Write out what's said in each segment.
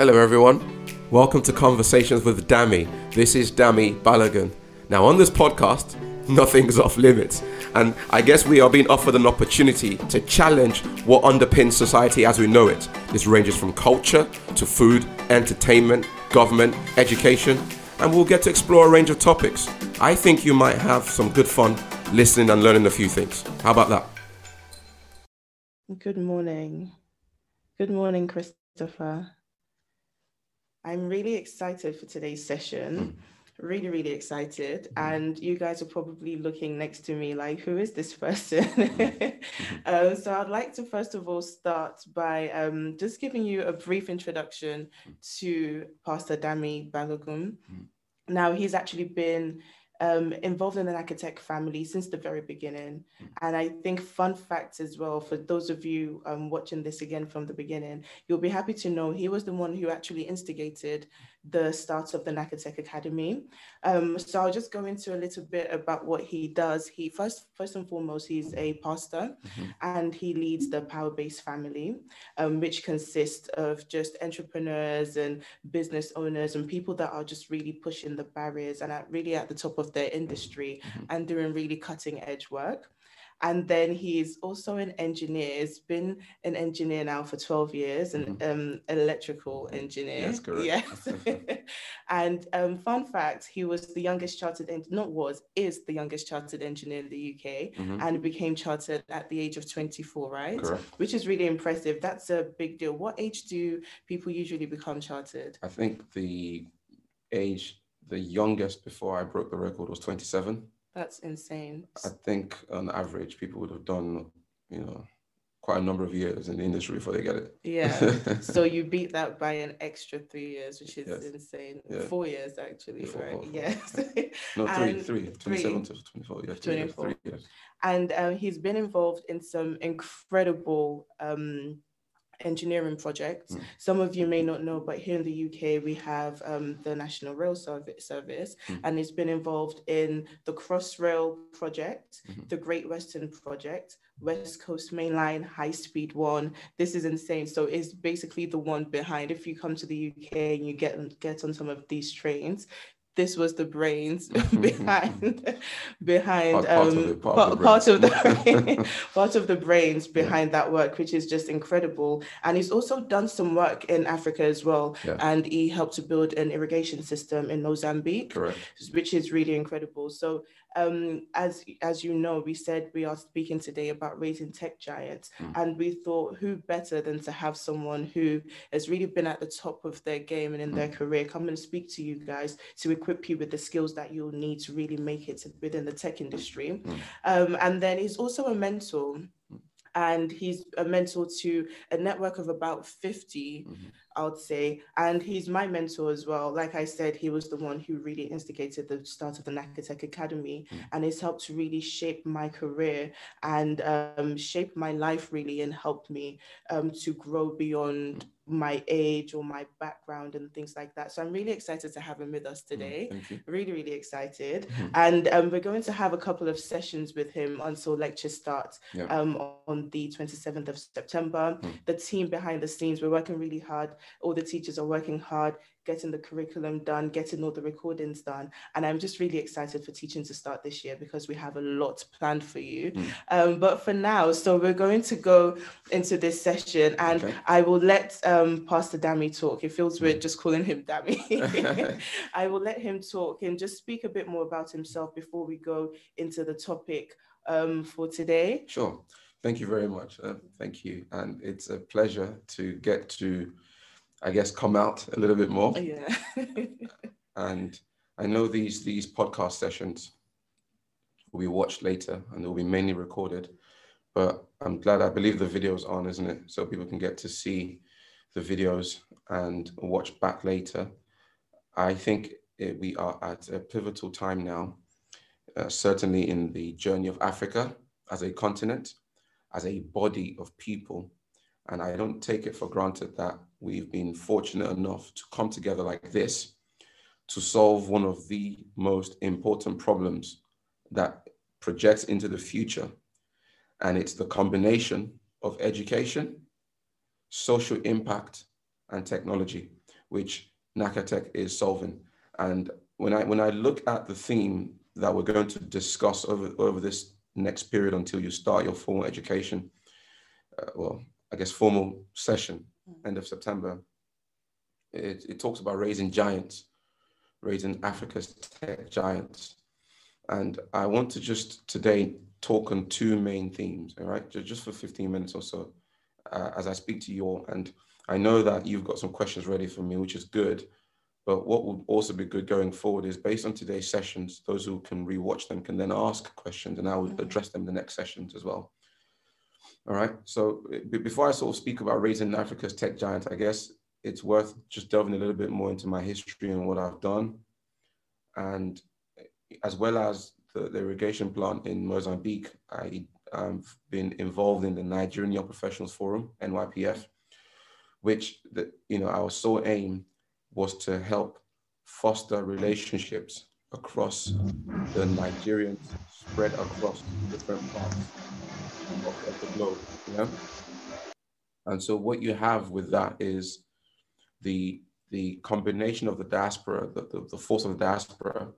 Hello, everyone. Welcome to Conversations with Dami. This is Dami Balogun. Now, on this podcast, nothing's off limits. And I guess we are being offered an opportunity to challenge what underpins society as we know it. This ranges from culture to food, entertainment, government, education, and we'll get to explore a range of topics. I think you might have some good fun listening and learning a few things. How about that? Good morning. Good morning, Christopher. I'm really excited for today's session. Hmm. Really, really excited. Hmm. And you guys are probably looking next to me like, who is this person? Hmm. um, so I'd like to first of all start by um, just giving you a brief introduction to Pastor Dami Balogun. Now, he's actually been um, involved in the Nakatech family since the very beginning. And I think fun fact as well, for those of you um, watching this again from the beginning, you'll be happy to know he was the one who actually instigated the start of the Nakatech Academy. Um, so I'll just go into a little bit about what he does. He first, first and foremost, he's a pastor and he leads the Powerbase family, um, which consists of just entrepreneurs and business owners and people that are just really pushing the barriers and are really at the top of their industry and doing really cutting edge work. And then he's also an engineer. He's been an engineer now for 12 years, an um, electrical engineer. Yes, correct. Yes. and um, fun fact, he was the youngest chartered, en- not was, is the youngest chartered engineer in the UK Mhm. and became chartered at the age of 24, right? Correct. Which is really impressive. That's a big deal. What age do people usually become chartered? I think the age, the youngest before I broke the record was 27. That's insane. I think on average, people would have done, you know, quite a number of years in the industry before they get it. Yeah. so you beat that by an extra three years, which is Yes. insane. Yeah. Four years actually, Four, right? four, four. Yes. No, three, And three, 27 to 24. Yeah, three years, 24. three years. and um, he's been involved in some incredible um, engineering projects. Mm. Some of you may not know, but here in the UK, we have um, the National Rail Servi- Service, Mm. and it's been involved in the Crossrail project, Mhm. the Great Western project, West Coast Mainline High Speed One. This is insane. So it's basically the one behind. If you come to the UK and you get get on some of these trains. This was the brains mm-hmm, mm-hmm, behind mm-hmm. behind Part- part of um, it, part part, of the part of brains. the part of the brains behind that work, which is just incredible. And he's also done some work in Africa as well. Yeah. And he helped to build an irrigation system in Mozambique, Correct. which is really incredible. So, um, as as you know, we said we are speaking today about raising tech giants, Mm. and we thought who better than to have someone who has really been at the top of their game and in their career come and speak to you guys to equip you with the skills that you'll need to really make it within the tech industry. Mm. Um, and then he's also a mentor. And he's a mentor to a network of about 50 Mhm. I would say. And he's my mentor as well. Like I said, he was the one who really instigated the start of the Nakatech Academy Mm. and it's helped to really shape my career and um, shape my life really and helped me um, to grow beyond my age or my background and things like that. So I'm really excited to have him with us Mm, today. You. Really, really excited. Mhm. And um, we're going to have a couple of sessions with him until lecture starts Yeah. um, on the 27th of September. Mm. The team behind the scenes, we're working really hard. All the teachers are working hard, getting the curriculum done, getting all the recordings done. And I'm just really excited for teaching to start this year because we have a lot planned for you. Mm. Um, but for now, so we're going to go into this session and Okay. I will let um, Pastor Dami talk. It feels Mm. weird just calling him Dami. I will let him talk and just speak a bit more about himself before we go into the topic um, for today. Sure. Thank you very much. Uh, thank you. And it's a pleasure to get to, I guess, come out a little bit more. Yeah. And I know these these podcast sessions will be watched later and they'll be mainly recorded. But I'm glad I believe the video's on, isn't it? So people can get to see the videos and watch back later. I think it, we are at a pivotal time now, uh, certainly in the journey of Africa as a continent, as a body of people. And I don't take it for granted that we've been fortunate enough to come together like this to solve one of the most important problems that projects into the future. And it's the combination of education, social impact, and technology. which Nakatech is solving. And when I when I look at the theme that we're going to discuss over over this next period until you start your formal education, uh, well, I guess formal session, mm. end of September, it, it talks about raising giants, raising Africa's tech giants. And I want to just today talk on two main themes, all right, just, just for 15 minutes or so, uh, as I speak to you all. And I know that you've got some questions ready for me, which is good. But what will also be good going forward is based on today's sessions, those who can rewatch them can then ask questions and I will mm-hmm. address them in the next sessions as well. All right. So before I sort of speak about raising Africa's tech giant, I guess it's worth just delving a little bit more into my history and what I've done. And as well as the, the irrigation plant in Mozambique, I, have been involved in the Nigerian Young Professionals Forum, NYPF, which the, you know our sole aim was to help foster relationships across the Nigerians spread across different parts of the globe. Yeah. And so what you have with that is the the combination of the diaspora, the, the, the force of the diaspora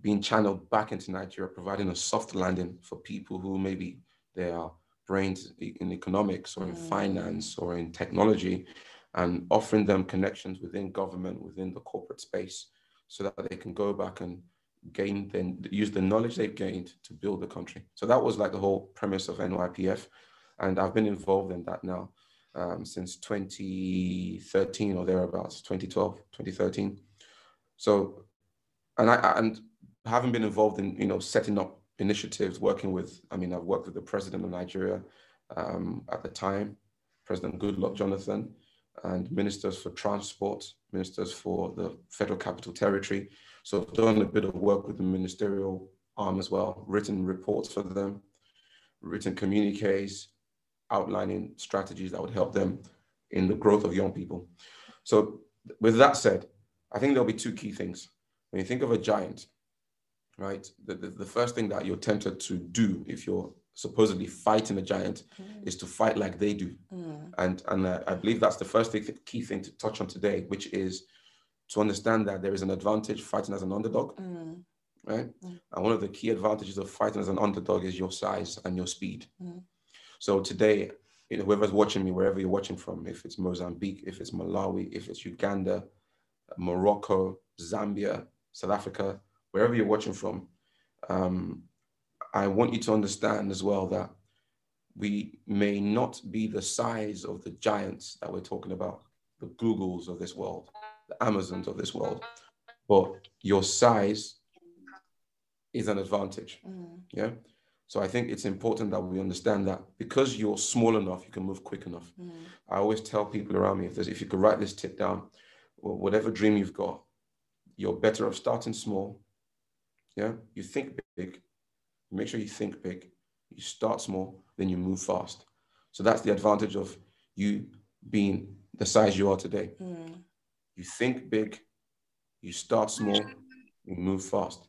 being channeled back into Nigeria, providing a soft landing for people who maybe they are brains in economics or in mm. finance or in technology and offering them connections within government, within the corporate space, so that they can go back and gain then use the knowledge they've gained to build the country. So that was like the whole premise of NYPF. And I've been involved in that now um, since 2013 or thereabouts, 2012, 2013. So, and I and having been involved in you know setting up initiatives, working with, I mean, I've worked with the president of Nigeria um, at the time, President Goodluck Jonathan, and ministers for transport, ministers for the Federal Capital Territory. So I've done a bit of work with the ministerial arm as well, written reports for them, written communiques, outlining strategies that would help them in the growth of young people. So with that said, I think there'll be two key things. When you think of a giant, right, the, the, the first thing that you're tempted to do if you're supposedly fighting a giant mm. is to fight like they do. Mm. And, and uh, I believe that's the first thing, key thing to touch on today, which is to understand that there is an advantage fighting as an underdog. Mm. Right. Mm. And one of the key advantages of fighting as an underdog is your size and your speed. Mm. So today, you know, whoever's watching me, wherever you're watching from, if it's Mozambique, if it's Malawi, if it's Uganda, Morocco, Zambia, South Africa, wherever you're watching from, um, I want you to understand as well that we may not be the size of the giants that we're talking about, the Googles of this world, the Amazons of this world, but your size is an advantage. Mm. Yeah. So I think it's important that we understand that because you're small enough, you can move quick enough. Mm. I always tell people around me if there's if you could write this tip down, whatever dream you've got, you're better off starting small. Yeah, you think big, make sure you think big. You start small, then you move fast. So that's the advantage of you being the size you are today. Mm. You think big, you start small, you move fast.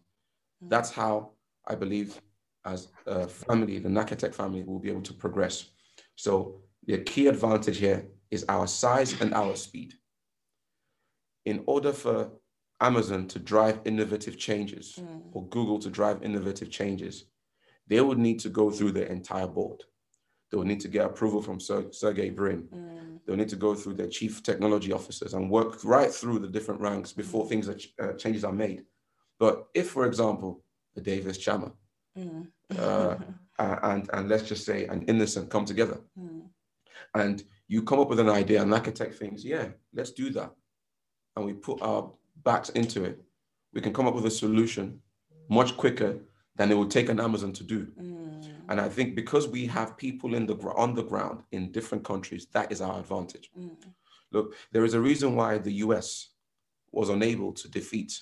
Mm. That's how I believe as a family, the Nakatech family will be able to progress. So the key advantage here is our size and our speed. In order for Amazon to drive innovative changes mm. or Google to drive innovative changes, they would need to go through the entire board. They would need to get approval from Ser- Sergey Brin. Mm. They'll need to go through their chief technology officers and work right through the different ranks before mm. things are, uh, changes are made. But if, for example, a Davis Chama, mm. uh, and and let's just say an Innocent come together, mm. and you come up with an idea, and Nakatech thinks, yeah, let's do that, and we put our backs into it, we can come up with a solution much quicker than it would take an Amazon to do. Mm. And I think because we have people in the on the ground in different countries, that is our advantage. Mm. Look, there is a reason why the US was unable to defeat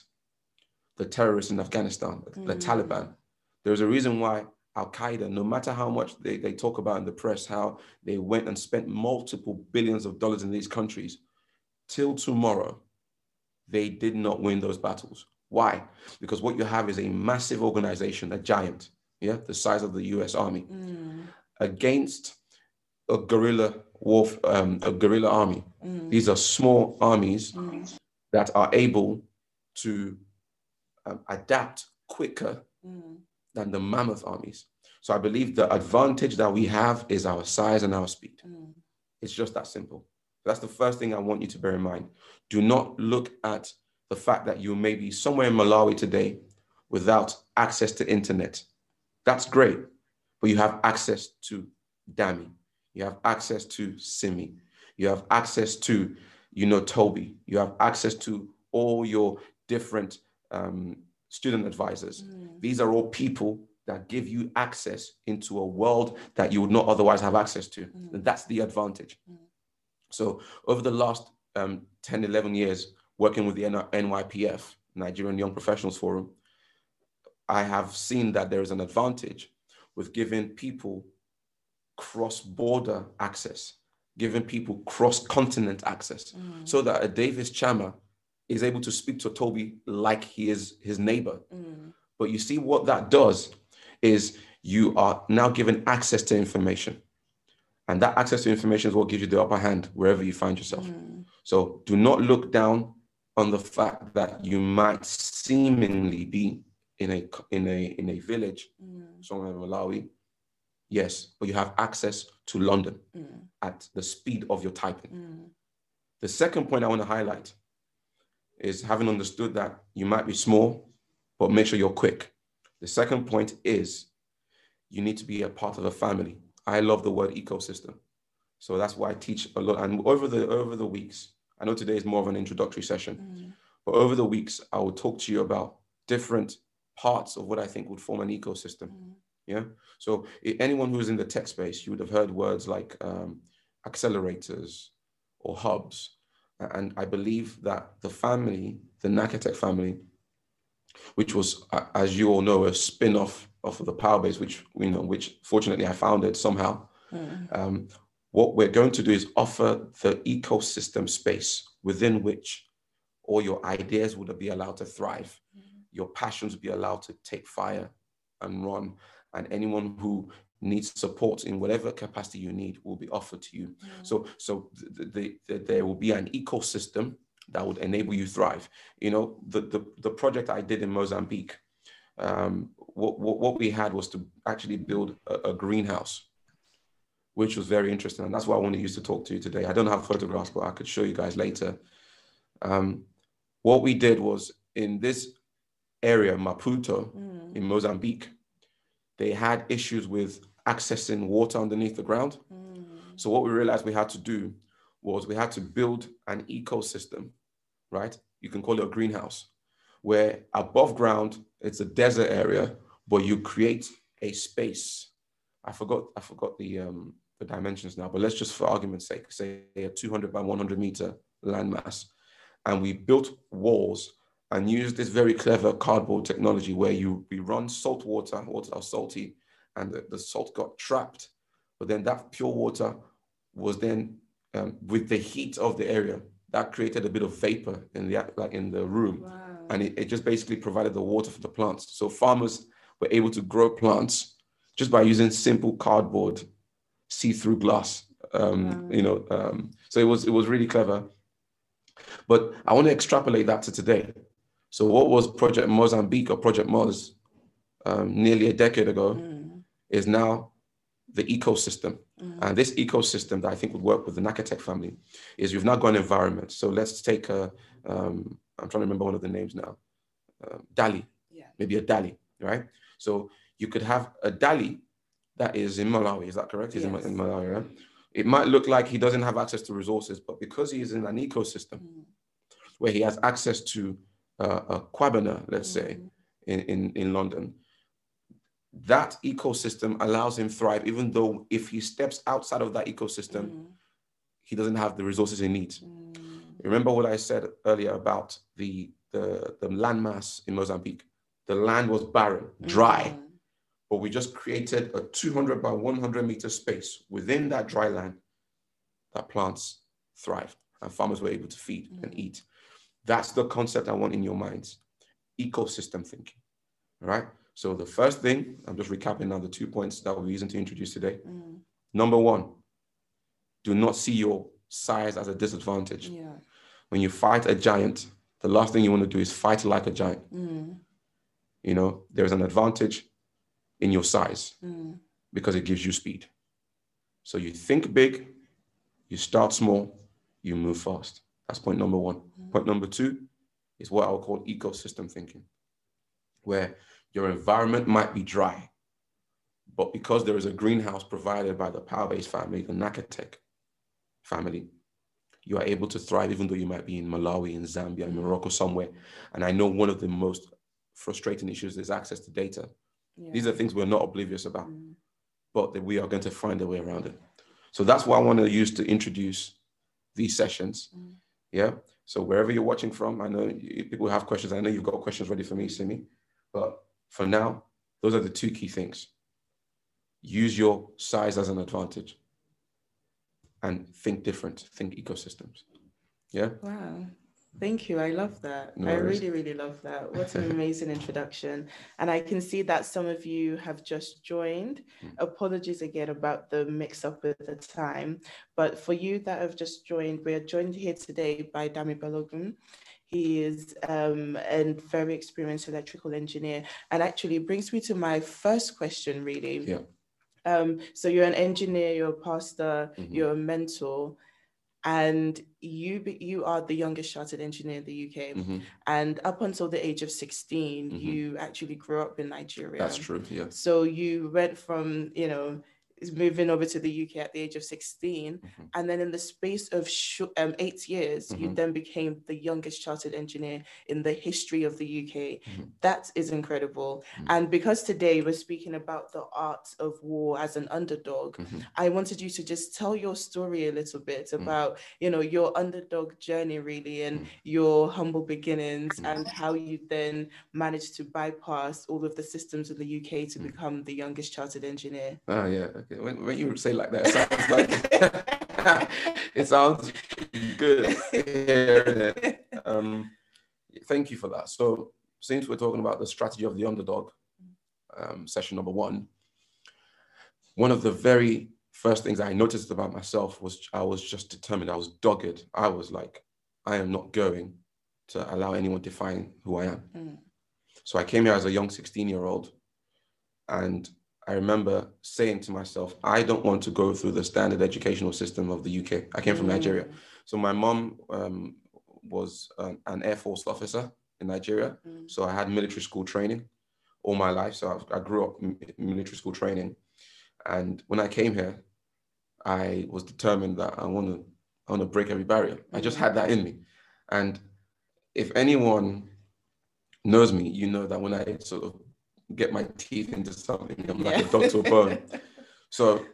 the terrorists in Afghanistan, mm. the Taliban. There's a reason why Al Qaeda, no matter how much they, they talk about in the press, how they went and spent multiple billions of dollars in these countries, till tomorrow, they did not win those battles. Why? Because what you have is a massive organization, a giant, yeah, the size of the US Army, mm. against a guerrilla wolf, um, a guerrilla army. Mm. These are small armies mm. that are able to um, adapt quicker Mm. than the mammoth armies. So I believe the advantage that we have is our size and our speed. Mm. It's just that simple. That's the first thing I want you to bear in mind. Do not look at the fact that you may be somewhere in Malawi today without access to internet. That's great, but you have access to Dami. You have access to Simi. You have access to, you know, Toby. You have access to all your different um, student advisors. Mm. These are all people that give you access into a world that you would not otherwise have access to. Mm. And that's the advantage. Mm. So over the last um, 10, 11 years, working with the NYPF, Nigerian Young Professionals Forum, I have seen that there is an advantage with giving people cross-border access, giving people cross-continent access, Mm. so that a Davis Chama is able to speak to Toby like he is his neighbor. Mm. But you see what that does is you are now given access to information. And that access to information is what gives you the upper hand wherever you find yourself. Mm. So do not look down on the fact that you might seemingly be in a in a in a village Mm. somewhere in Malawi. Yes, but you have access to London Mm. at the speed of your typing. Mm. The second point I want to highlight is having understood that you might be small, but make sure you're quick. The second point is you need to be a part of a family. I love the word ecosystem. So that's why I teach a lot. And over the over the weeks, I know today is more of an introductory session, Mm. but over the weeks, I will talk to you about different parts of what I think would form an ecosystem. Mm. Yeah. So anyone who's in the tech space, you would have heard words like um, accelerators or hubs. And I believe that the family, the Nakatech family, which was, as you all know, a spin-off of the Powerbase, which you know, which fortunately I founded somehow. Mm. Um, what we're going to do is offer the ecosystem space within which all your ideas would be allowed to thrive, your passions would be allowed to take fire and run, and anyone who needs support in whatever capacity you need will be offered to you. So, so the, the, the, there will be an ecosystem that would enable you thrive. You know, the the, the project I did in Mozambique, um, what, what what we had was to actually build a, a greenhouse which was very interesting. And that's what I want to use to talk to you today. I don't have photographs, but I could show you guys later. Um, what we did was in this area, Maputo, Mm. in Mozambique, they had issues with accessing water underneath the ground. Mm. So what we realized we had to do was we had to build an ecosystem, right? You can call it a greenhouse, where above ground it's a desert area, but you create a space. I forgot I forgot the um, the dimensions now, but let's just for argument's sake say a 200 by 100 meter landmass, and we built walls and used this very clever cardboard technology where you we run salt water, water are salty, and the, the salt got trapped. But then that pure water was then um, with the heat of the area that created a bit of vapor in the like in the room. Wow. and it, it just basically provided the water for the plants. So farmers were able to grow plants just by using simple cardboard see-through glass um, Wow. you know um, so it was it was really clever but i want to extrapolate that to today so what was project mozambique or project moz um, nearly a decade ago Mm. is now the ecosystem. Mm. And this ecosystem that I think would work with the Nakatech family is you've now got an environment. So let's take a, um, I'm trying to remember one of the names now, uh, Dali, Yeah. maybe a Dali, right? So you could have a Dali that is in Malawi, is that correct? He's in, Yes. in Malawi, right? It might look like he doesn't have access to resources, but because he is in an ecosystem Mm. where he has access to uh, a Kwabena, let's say, Mm. in, in, in London. That ecosystem allows him thrive, even though if he steps outside of that ecosystem, Mm. he doesn't have the resources he needs. Mm. Remember what I said earlier about the, the, the landmass in Mozambique? The land was barren, dry, Mm. But we just created a 200 by 100 meter space within that dry land that plants thrived and farmers were able to feed and Mm. eat. That's the concept I want in your minds ecosystem thinking. All right. So, the first thing, I'm just recapping now the two points that we're using to introduce today. Mm. Number one, do not see your size as a disadvantage. Yeah. When you fight a giant, the last thing you want to do is fight like a giant. Mm. You know, there's an advantage in your size Mm. because it gives you speed. So you think big, you start small, you move fast. That's point number one. Point number two is what I would call ecosystem thinking, where your environment might be dry, but because there is a greenhouse provided by the Powerbase family, the Nakatech family, you are able to thrive even though you might be in Malawi, in Zambia, in Morocco, somewhere. And I know one of the most frustrating issues is access to data. Yeah. These are things we're not oblivious about Mm. but that we are going to find a way around it. So that's what I want to use to introduce these sessions. Mm. Yeah. So wherever you're watching from, I know you- people have questions. I know you've got questions ready for me, Simi. But for now, those are the two key things. Use your size as an advantage and think different, think ecosystems. Yeah. Wow. Thank you. I love that. No I really, really love that. What an amazing introduction. And I can see that some of you have just joined. Mm. Apologies again about the mix up with the time. But for you that have just joined, we are joined here today by Dami Balogun. He is um, a very experienced electrical engineer and actually brings me to my first question, really. Yeah. Um, so you're an engineer, you're a pastor, Mhm. you're a mentor, and you you are the youngest chartered engineer in the UK. Mhm. And up until the age of 16, Mhm. you actually grew up in Nigeria. That's true. Yeah. So you went from, you know, moving over to the UK at the age of 16. Mhm. And then in the space of sh- um, eight years, you Mhm. then became the youngest chartered engineer in the history of the UK. Mhm. That is incredible. Mhm. And because today we're speaking about the art of war as an underdog, Mhm. I wanted you to just tell your story a little bit Mm. about, you know, your underdog journey really and your humble beginnings and how you then managed to bypass all of the systems in the UK to become the youngest chartered engineer. Ah, yeah. Okay. When, when you say like that, it sounds like it sounds good. Um, thank you for that. So, since we're talking about the strategy of the underdog, um, session number one, one of the very first things I noticed about myself was I was just determined. I was dogged. I was like, I am not going to allow anyone to define who I am. Mm. So I came here as a young 16 year old. And I remember saying to myself, I don't want to go through the standard educational system of the UK. I came from Nigeria. Mm. So my mom um, was an, an Air Force officer in Nigeria. Mm. So I had military school training all my life. So I, I grew up in military school training. And when I came here, I was determined that I want to I want to break every barrier. I just had that in me. And if anyone knows me, you know that when I sort of get my teeth into something, I'm like a dog to a bone. So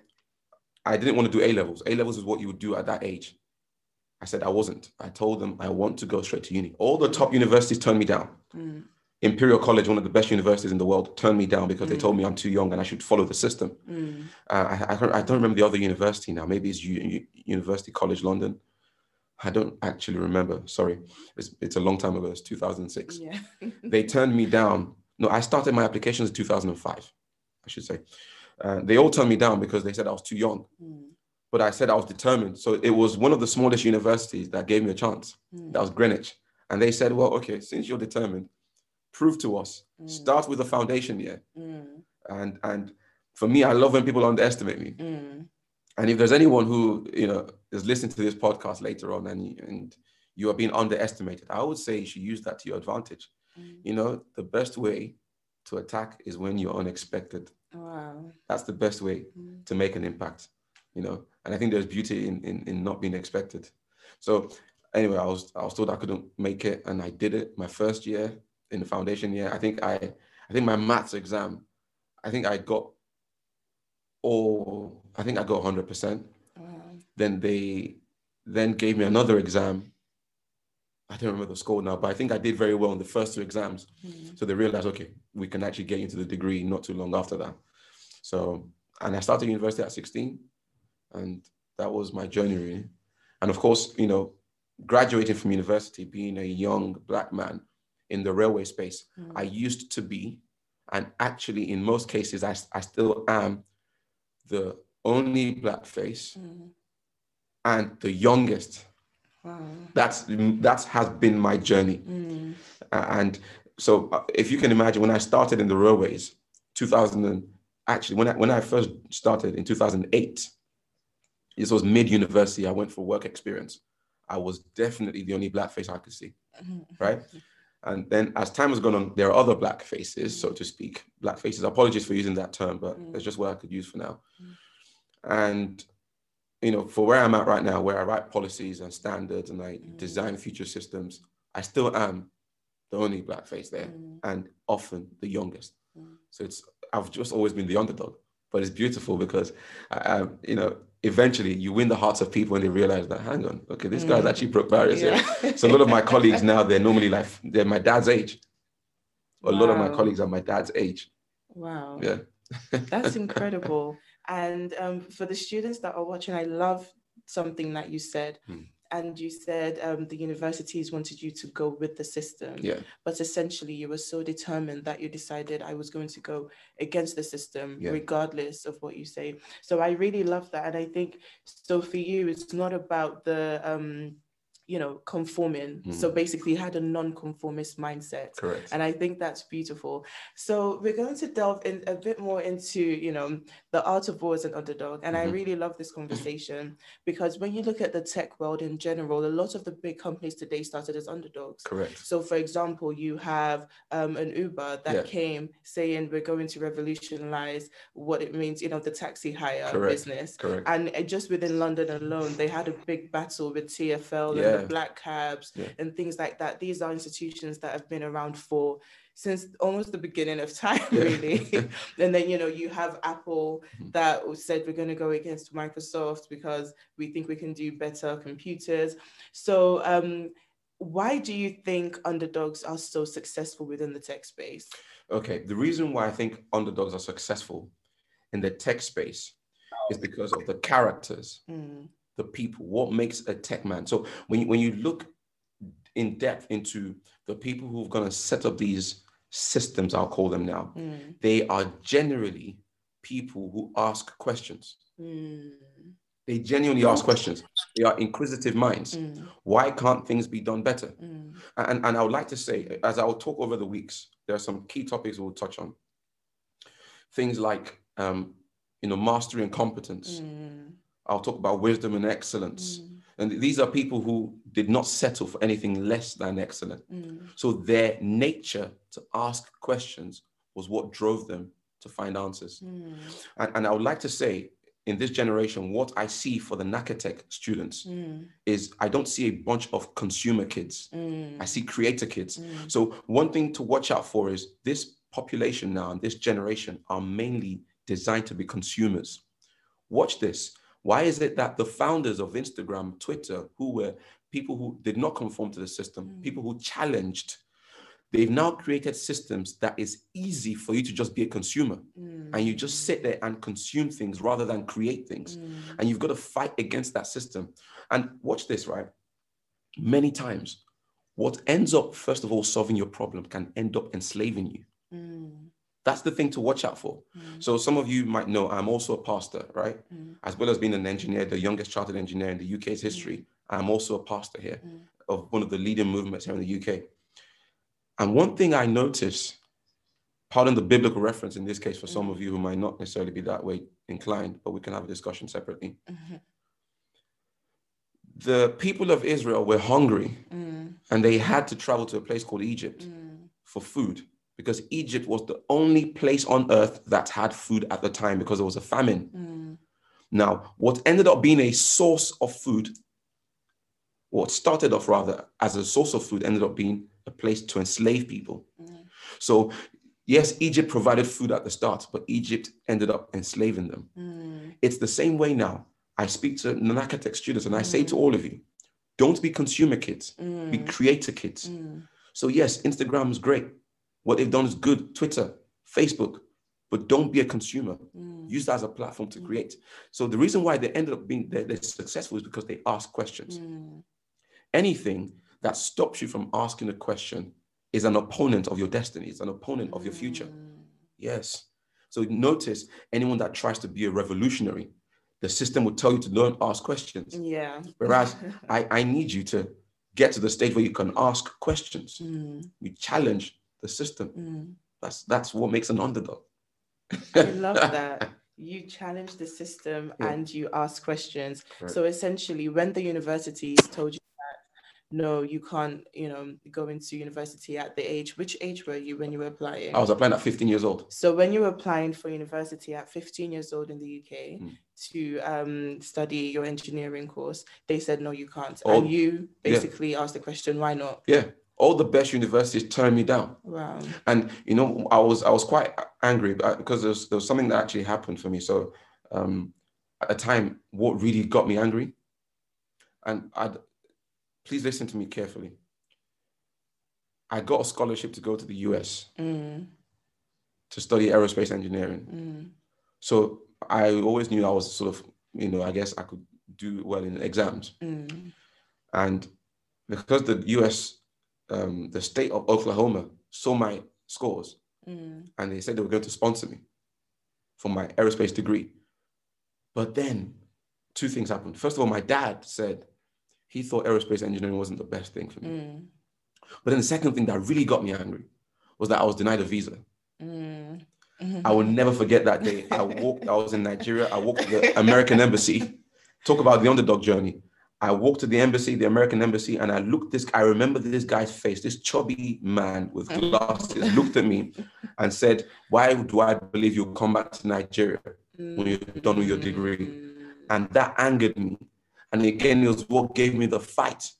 I didn't want to do A levels. A levels is what you would do at that age. I said I wasn't. I told them I want to go straight to uni. All the top universities turned me down. Mm. Imperial College, one of the best universities in the world, turned me down because they Mm. told me I'm too young and I should follow the system. Mm. Uh, I, I, don't- I don't remember the other university now. Maybe it's U, U- University College London. I don't actually remember. Sorry, it's, it's a long time ago. It's 2006. Yeah. They turned me down. No, I started my applications in 2005, I should say. Uh, they all turned me down because they said I was too young. Mm. But I said I was determined. So it was one of the smallest universities that gave me a chance. Mm. That was Greenwich. And they said, well, okay, since you're determined, prove to us. Mm. Start with the foundation year. Mm. And and for me, I love when people underestimate me. Mm. And if there's anyone who you know is listening to this podcast later on and and you are being underestimated, I would say you should use that to your advantage. Mm. You know, the best way to attack is when you're unexpected. Wow. That's the best way Mm. to make an impact. You know, and I think there's beauty in in, in not being expected. So anyway, I was I was told I couldn't make it, and I did it my first year in the foundation year. I think I I think my maths exam, I think I got all I think I got 100 percent Wow. then they then gave me another exam. I don't remember the score now, but I think I did very well in the first two exams. Mm. So they realized, okay, we can actually get into the degree not too long after that. So, and I started university at 16, and that was my journey really. And of course, you know, graduating from university, being a young black man in the railway space, Mm. I used to be, and actually in most cases, I, I still am the only black face Mm. and the youngest Wow. That's that has been my journey, mm. and so uh, if you can imagine, when I started in the railways, 2000 and actually when I when I first started in 2008, this was mid university. I went for work experience. I was definitely the only black face I could see, mm-hmm. right? And then as time has gone on, there are other black faces, so to speak, black faces. Apologies for using that term, but mm. it's just what I could use for now. Mm. And you know, for where I'm at right now, where I write policies and standards and I mm. design future systems, I still am the only black face there, mm. and often the youngest. Mm. So it's I've just always been the underdog, but it's beautiful because, uh, you know, eventually you win the hearts of people and they realize that hang on okay this guy's mm. actually broke barriers yeah. here so a lot of my colleagues now they're normally like they're my dad's age a wow. lot of my colleagues are my dad's age wow yeah that's incredible and um, for the students that are watching i love something that you said hmm and you said um, the universities wanted you to go with the system. Yeah. But essentially, you were so determined that you decided I was going to go against the system, yeah. regardless of what you say. So I really love that, and I think so. For you, it's not about the um, you know, conforming. Mm. So basically had a non-conformist mindset. Correct. And I think that's beautiful. So we're going to delve in a bit more into, you know, the art of war as an underdog. And mm-hmm. I really love this conversation because when you look at the tech world in general, a lot of the big companies today started as underdogs. Correct. So for example, you have um, an Uber that yeah. came saying we're going to revolutionize what it means, you know, the taxi hire Correct. business. Correct. And just within London alone, they had a big battle with TFL yeah. and black cabs yeah. and things like that. These are institutions that have been around for since almost the beginning of time, yeah. really. and then, you know, you have Apple mm-hmm. that said we're going to go against Microsoft because we think we can do better computers. So, um, why do you think underdogs are so successful within the tech space? Okay, the reason why I think underdogs are successful in the tech space is because of the characters mm the people, what makes a tech man. So when you, when you look in depth into the people who've gonna set up these systems, I'll call them now, mm. they are generally people who ask questions. Mm. They genuinely ask questions. They are inquisitive minds. Mm. Why can't things be done better? Mm. And, and I would like to say, as I will talk over the weeks, there are some key topics we'll touch on. Things like, um, you know, mastery and competence, mm. I'll talk about wisdom and excellence. Mm. And these are people who did not settle for anything less than excellent. Mm. So their nature to ask questions was what drove them to find answers. Mm. And, and I would like to say, in this generation, what I see for the Nakatech students mm. is I don't see a bunch of consumer kids. Mm. I see creator kids. Mm. So one thing to watch out for is this population now and this generation are mainly designed to be consumers. Watch this. Why is it that the founders of Instagram, Twitter, who were people who did not conform to the system, mm. people who challenged, they've now created systems that is easy for you to just be a consumer mm. and you just sit there and consume things rather than create things. Mm. And you've got to fight against that system. And watch this, right? Many times, what ends up, first of all, solving your problem can end up enslaving you. Mm. That's the thing to watch out for. Mm. So some of you might know I'm also a pastor, right? Mm. As well as being an engineer, the youngest chartered engineer in the UK's history. Mm. I'm also a pastor here mm. of one of the leading movements here in the UK. And one thing I notice, pardon the biblical reference in this case for some mm. of you who might not necessarily be that way inclined, but we can have a discussion separately. Mm-hmm. The people of Israel were hungry mm. and they had to travel to a place called Egypt for food because Egypt was the only place on earth that had food at the time because there was a famine. Mm. Now, what ended up being a source of food, what started off rather as a source of food, ended up being a place to enslave people. Mm. So, yes, Egypt provided food at the start, but Egypt ended up enslaving them. Mm. It's the same way now. I speak to Nakatech students and I say to mm. all of you, don't be consumer kids, be mm. creator kids. Mm. So, yes, Instagram is great what they've done is good. Twitter, Facebook, but don't be a consumer. Mm. Use that as a platform to mm. create. So the reason why they ended up being they're, they're successful is because they ask questions. Mm. Anything that stops you from asking a question is an opponent of your destiny. It's an opponent of your future. Mm. Yes. So notice anyone that tries to be a revolutionary, the system will tell you to don't ask questions. Yeah. Whereas I, I need you to get to the stage where you can ask questions. Mm, You challenge the system. mm. That's that's what makes an underdog. I love that. You challenge the system Yeah. and you ask questions. So essentially, when the universities told you that no, you can't, you know, go into university at the age. Which age were you when you were applying? I was applying at 15 years old. So when you were applying for university at 15 years old in the UK Mm. to um, study your engineering course, they said no, you can't. Oh, and you yeah. basically asked the question, why not? Yeah. All the best universities turned me down. Wow. and you know i was i was quite angry because there was, there was something that actually happened for me. So um at the time what really got me angry and i'd please listen to me carefully. I got a scholarship to go to the us Mm, to study aerospace engineering. Mm, so i always knew i was sort of you know i guess i could do well in exams. Mm, and because the us um, the state of oklahoma saw my scores mm, and they said they were going to sponsor me for my aerospace degree. But then two things happened. First of all, my dad said he thought aerospace engineering wasn't the best thing for me. mm, But then the second thing that really got me angry was that I was denied a visa. mm. I will never forget that day. I walked, I was in Nigeria, I walked to the American embassy. Talk about the underdog journey. I walked to the embassy, the American embassy, and I looked this, I remember this guy's face, this chubby man with glasses looked at me and said, Why do I believe you'll come back to Nigeria when you're done with your degree? Mm, And that angered me. And again, it was what gave me the fight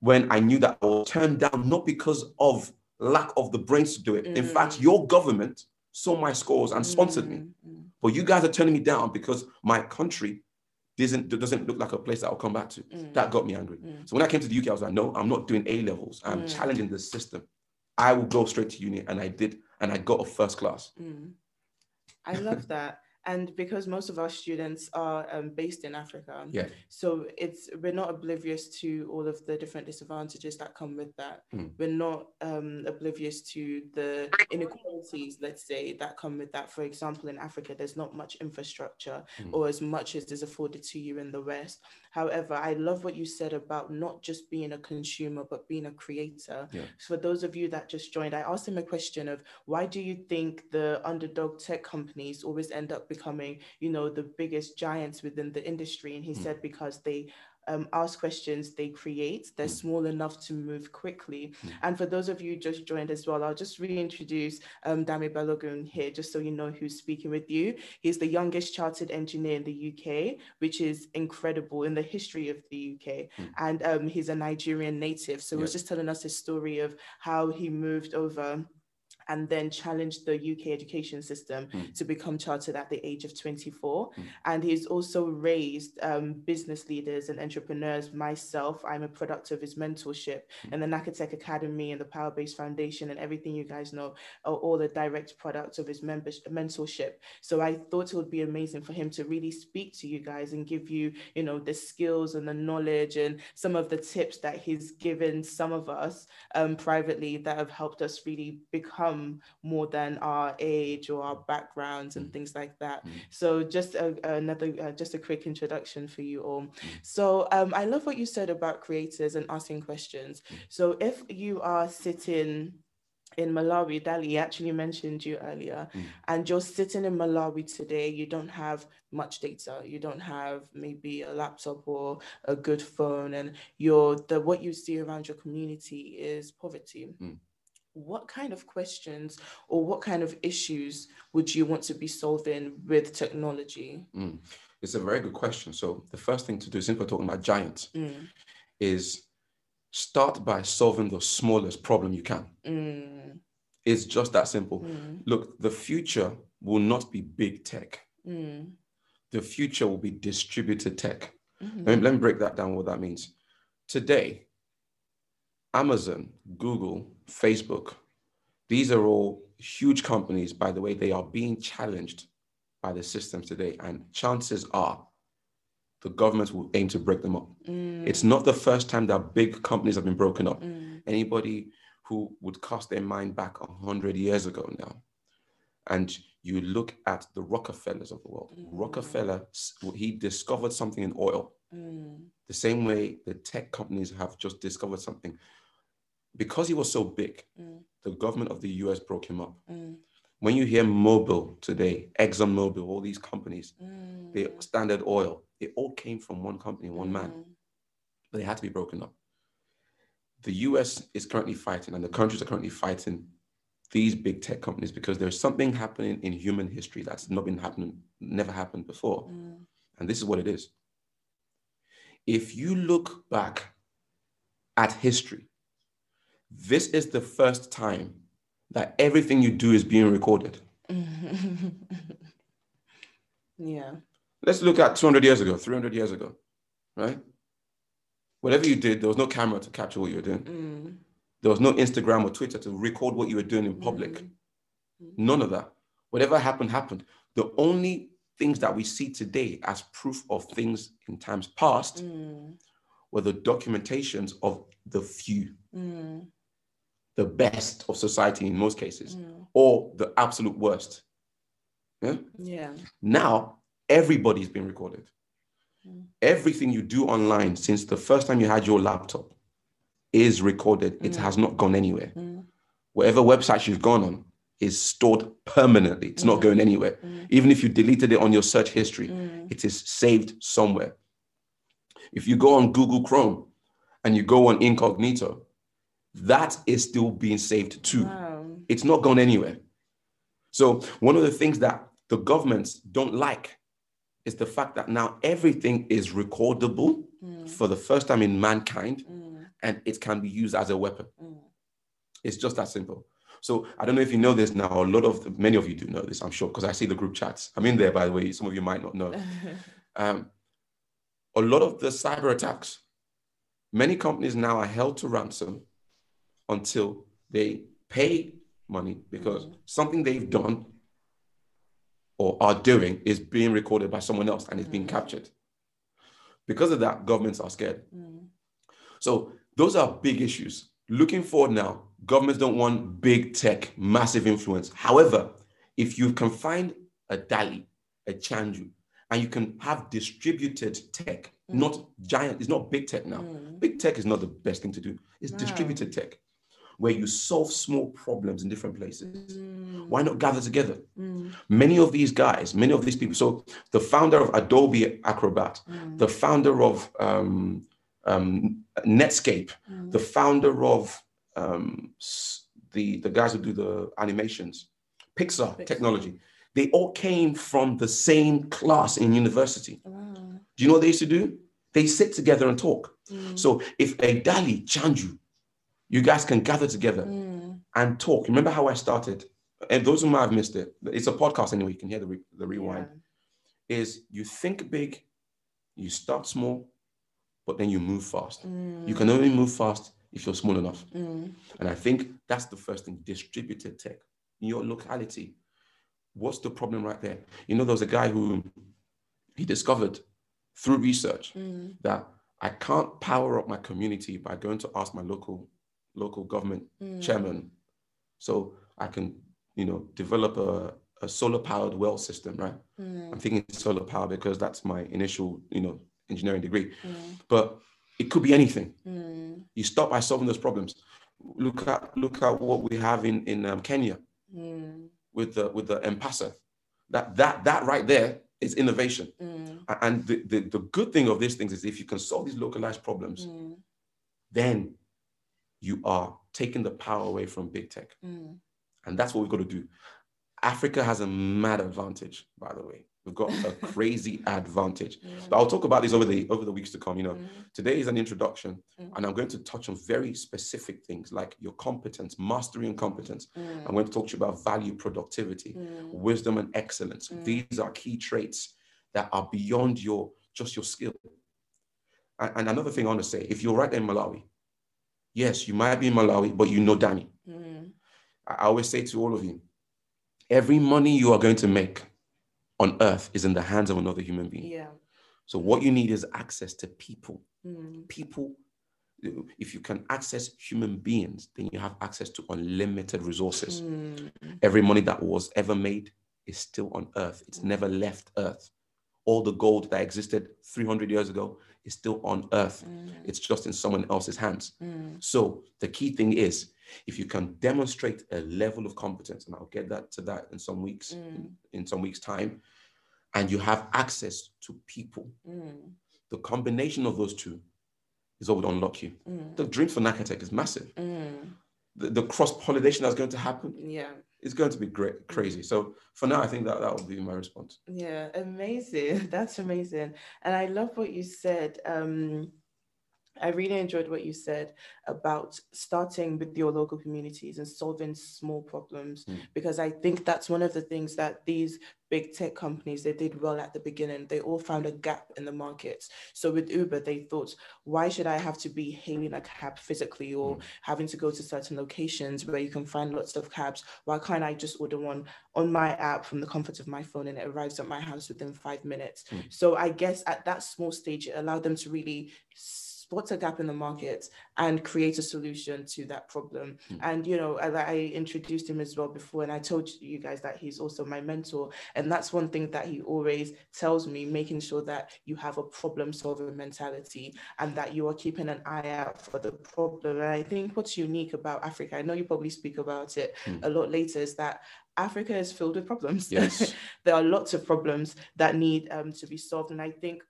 when I knew that I was turned down, not because of lack of the brains to do it. In fact, Mm. your government saw my scores and sponsored me. mm, mm, But you guys are turning me down because my country doesn't, doesn't look like a place that I'll come back to. mm, That got me angry. mm. So when I came to the UK, I was like, no, I'm not doing A levels. I'm Mm. challenging the system. I will go straight to uni. And I did. And I got a first class. Mm. I love that. And because most of our students are um, based in Africa, Yeah. so it's we're not oblivious to all of the different disadvantages that come with that. Mm. We're not um, oblivious to the inequalities, let's say, that come with that. For example, in Africa, there's not much infrastructure Mm. or as much as is afforded to you in the West. However, I love what you said about not just being a consumer, but being a creator. Yeah. For those of you that just joined, I asked him a question of why do you think the underdog tech companies always end up becoming, you know, the biggest giants within the industry? And he Mm. said because they um, ask questions, they create, they're Mm. small enough to move quickly. Mm. And for those of you just joined as well, I'll just reintroduce um, Dami Balogun here, just so you know who's speaking with you. He's the youngest chartered engineer in the UK, which is incredible in the history of the UK. Mm. And um, he's a Nigerian native. So he was just telling us his story of how he moved over and then challenged the UK education system Mm. to become chartered at the age of 24. Mm. And he's also raised um, business leaders and entrepreneurs. Myself, I'm a product of his mentorship Mm. and the Nakatech Academy and the Powerbase Foundation and everything you guys know are all the direct products of his members- mentorship. So I thought it would be amazing for him to really speak to you guys and give you, you know, the skills and the knowledge and some of the tips that he's given some of us um, privately that have helped us really become more than our age or our backgrounds and Mm. things like that. Mm. So just a, another, uh, just a quick introduction for you all. So um, I love what you said about creators and asking questions. Mm. So if you are sitting in Malawi, Dali actually mentioned you earlier, Mm. and you're sitting in Malawi today, you don't have much data, you don't have maybe a laptop or a good phone, and you're the what you see around your community is poverty. Mm. What kind of questions or what kind of issues would you want to be solving with technology? Mm. It's a very good question. So the first thing to do, since we're talking about giants, Mm, is start by solving the smallest problem you can. mm, It's just that simple. mm, Look, the future will not be big tech. mm, The future will be distributed tech. mhm, Let me, let me break that down, what that means. Today, Amazon, Google, Facebook, these are all huge companies. By the way, they are being challenged by the systems today. And chances are the government will aim to break them up. mm, It's not the first time that big companies have been broken up. mm, Anybody who would cast their mind back 100 years ago now, and you look at the Rockefellers of the world. Mm. Rockefeller, he discovered something in oil, Mm. the same way the tech companies have just discovered something. Because he was so big, Mm. the government of the US broke him up. Mm. When you hear Mobil today, ExxonMobil, all these companies, Mm. the Standard Oil, it all came from one company, one man. Mm. but they had to be broken up. The US is currently fighting, and the countries are currently fighting these big tech companies because there's something happening in human history that's not been happening, never happened before. Mm. And this is what it is. If you look back at history, this is the first time that everything you do is being recorded. yeah. Let's look at 200 years ago, 300 years ago, right? Whatever you did, there was no camera to capture what you were doing. Mm. There was no Instagram or Twitter to record what you were doing in public. Mm. None of that. Whatever happened, happened. The only things that we see today as proof of things in times past Mm. were the documentations of the few, Mm. The best of society in most cases, Mm. or the absolute worst. Yeah? Yeah. Now, everybody's been recorded. Mm. Everything you do online since the first time you had your laptop is recorded. It Mm. has not gone anywhere. Mm. Whatever website you've gone on is stored permanently. It's not Mm. going anywhere. Mm. Even if you deleted it on your search history, it is saved somewhere. If you go on Google Chrome and you go on incognito, that is still being saved too. Wow. It's not gone anywhere. So, one of the things that the governments don't like is the fact that now everything is recordable Mm. for the first time in mankind Mm. and it can be used as a weapon. Mm. It's just that simple. So I don't know if you know this now. A lot of many of you do know this, I'm sure, because I see the group chats. I'm in there, by the way. Some of you might not know. Um, a lot of the cyber attacks, many companies now are held to ransom until they pay money because something they've done or are doing is being recorded by someone else and it's being Mm. captured. Because of that, governments are scared. Mm. So those are big issues. Looking forward now, governments don't want big tech, massive influence. However, if you can find a Dali, a Chanju, and you can have distributed tech, Mm. not giant, it's not big tech now. Mm. Big tech is not the best thing to do. It's Wow. distributed tech, where you solve small problems in different places. Mm. Why not gather together? Mm. Many of these guys, many of these people. So the founder of Adobe Acrobat, Mm. the founder of um, um, Netscape, Mm. the founder of um, the the guys who do the animations, Pixar, Pixar. technology. They all came from the same class in university. Wow. Do you know what they used to do? They sit together and talk. Mm. So if a Dali Chanju, you guys can gather together Mm. and talk. Remember how I started? And those who might have missed it, it's a podcast anyway. You can hear the, re- the rewind. Is you think big, you start small, but then you move fast. Yeah. You can only move fast if you're small enough. Mm. And I think that's the first thing distributed tech in your locality. What's the problem right there? You know, there was a guy who he discovered through research Mm. that I can't power up my community by going to ask my local local government Mm. chairman so I can, you know, develop a, a solar powered well system, right? Mm. I'm thinking solar power because that's my initial, you know, engineering degree. Mm. But it could be anything Mm. you start by solving those problems. Look at look at what we have in in um, Kenya Mm. with the with the M-Pesa. That that that right there is innovation. Mm. And the, the the good thing of these things is if you can solve these localized problems, then you are taking the power away from big tech, Mm. and that's what we've got to do. Africa has a mad advantage, by the way. We've got a crazy advantage. Yeah. But I'll talk about this over the over the weeks to come. You know, Mm. Today is an introduction, Mm. and I'm going to touch on very specific things like your competence, mastery and competence. Mm. I'm going to talk to you about value, productivity, Mm. wisdom, and excellence. Mm. These are key traits that are beyond your just your skill. And, and another thing I want to say: if you're right in Malawi, yes, you might be in Malawi, but you know Danny. Mm. I I always say to all of you, every money you are going to make on earth is in the hands of another human being. Yeah. So what you need is access to people Mm. people if you can access human beings then you have access to unlimited resources Mm. every money that was ever made is still on Earth. It's never left Earth. All the gold that existed 300 years ago is still on Earth. Mm. It's just in someone else's hands. Mm. So the key thing is if you can demonstrate a level of competence, and I'll get that to that in some weeks, Mm. in, in some weeks' time, and you have access to people, Mm. the combination of those two is what would unlock you. Mm. The dream for Nakatech is massive. The, the cross pollination that's going to happen Yeah. Is going to be great, crazy. So for now, I think that that would be my response. Yeah, amazing. That's amazing. And I love what you said. Um, I really enjoyed what you said about starting with your local communities and solving small problems Mm. because I think that's one of the things that these big tech companies they did well at the beginning. They all found a gap in the market. So with Uber, they thought, why should I have to be hailing a cab physically or Mm. having to go to certain locations where you can find lots of cabs? Why can't I just order one on my app from the comfort of my phone and it arrives at my house within five minutes? Mm. So I guess at that small stage, it allowed them to really spot a gap in the market and create a solution to that problem. Mm. And you know, I, I introduced him as well before, and I told you guys that he's also my mentor. And that's one thing that he always tells me, making sure that you have a problem solving mentality and that you are keeping an eye out for the problem. And I think what's unique about Africa, I know you probably speak about it Mm. a lot later, is that Africa is filled with problems. Yes. there are lots of problems that need um, to be solved. And I think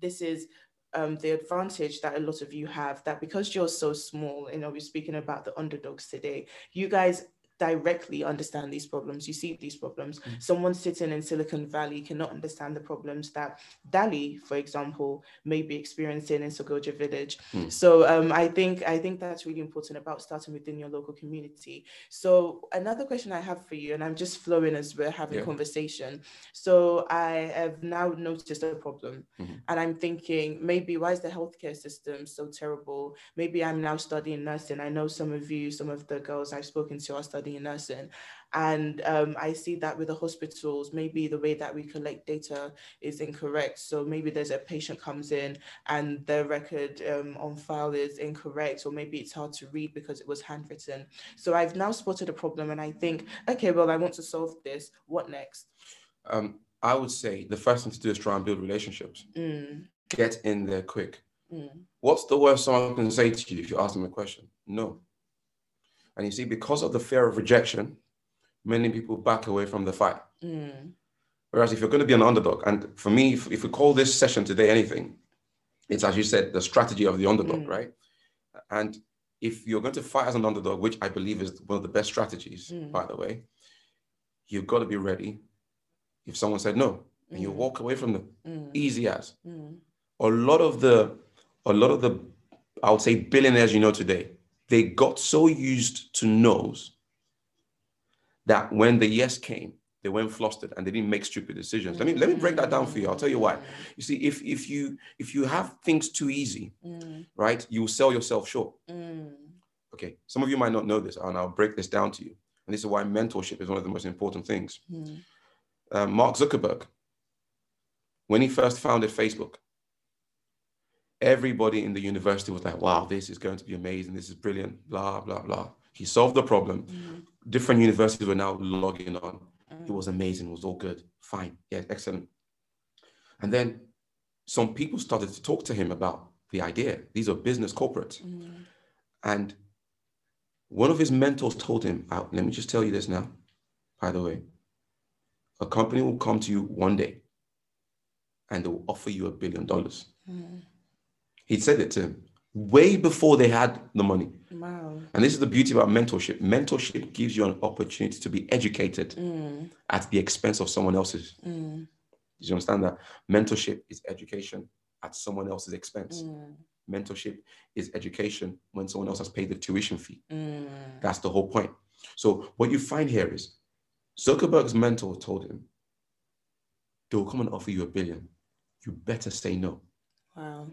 this is um, the advantage that a lot of you have that because you're so small, you know, we're speaking about the underdogs today, you guys directly understand these problems. You see these problems. Mm. Someone sitting in Silicon Valley cannot understand the problems that Dali, for example, may be experiencing in Sogoja Village. Mm. So um, I think I think that's really important about starting within your local community. So another question I have for you, and I'm just flowing as we're having Yeah. conversation. So I have now noticed a problem, Mhm. and I'm thinking maybe why is the healthcare system so terrible? Maybe I'm now studying nursing. I know some of you, some of the girls I've spoken to are studying nursing, and um, I see that with the hospitals, maybe the way that we collect data is incorrect. So maybe there's a patient comes in and the record um, on file is incorrect, or maybe it's hard to read because it was handwritten. So I've now spotted a problem, and I think, okay, well, I want to solve this. What next? Um, I would say the first thing to do is try and build relationships. Mm, Get in there quick. mm, What's the worst someone can say to you if you ask them a question? No. And you see, because of the fear of rejection, many people back away from the fight. mm, Whereas if you're going to be an underdog, and for me, if, if we call this session today anything, it's as you said, the strategy of the underdog, Mm. right? And if you're going to fight as an underdog, which I believe is one of the best strategies, Mm. by the way, you've got to be ready. If someone said no, and you Mm. walk away from them, mm, easy as. mm, A lot of the, a lot of the, I would say billionaires you know today, they got so used to no's that when the yes came, they went flustered and they didn't make stupid decisions. Let me let me break that down for you. I'll tell you why. You see, if if you if you have things too easy, mm, right, you will sell yourself short. mm, Okay. Some of you might not know this, and I'll break this down to you. And this is why mentorship is one of the most important things. mm, Uh, Mark Zuckerberg, when he first founded Facebook, everybody in the university was like, wow, this is going to be amazing. This is brilliant, blah, blah, blah. He solved the problem. mm, Different universities were now logging on. It mm, was amazing. It was all good. Fine. Yeah, excellent. And then some people started to talk to him about the idea. These are business corporates. mm, And one of his mentors told him, "Uh, let me just tell you this now, by the way. A company will come to you one day and they will offer you a billion dollars. mm. He said it to him way before they had the money. Wow. And this is the beauty about mentorship. Mentorship gives you an opportunity to be educated Mm, at the expense of someone else's. mm, Did you understand that? Mentorship is education at someone else's expense. mm, Mentorship is education when someone else has paid the tuition fee. mm, That's the whole point. So what you find here is Zuckerberg's mentor told him, they will come and offer you a billion. You better say no. Wow.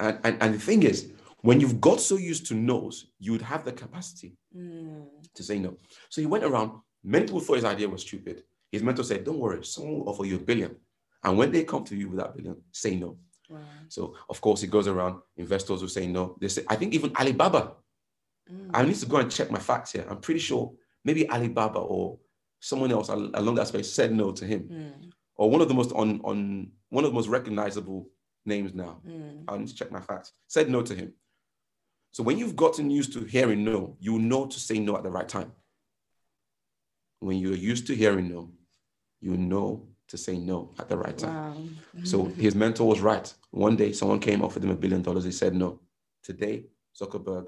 And, and, and the thing is, when you've got so used to no's, you would have the capacity Mm, to say no. So he went around, many people thought his idea was stupid. His mentor said, Don't worry, someone will offer you a billion. And when they come to you with that billion, say no. wow. So of course he goes around, investors will say no. They say, I think even Alibaba, Mm, I need to go and check my facts here. I'm pretty sure maybe Alibaba or someone else along that space said no to him. Mm. Or one of the most on on one of the most recognizable names now. Mm. I need to check my facts. Said no to him. So when you've gotten used to hearing no, you know to say no at the right time. When you're used to hearing no, you know to say no at the right time. Wow. So his mentor was right. One day someone came offered him a billion dollars. He said no. Today, Zuckerberg,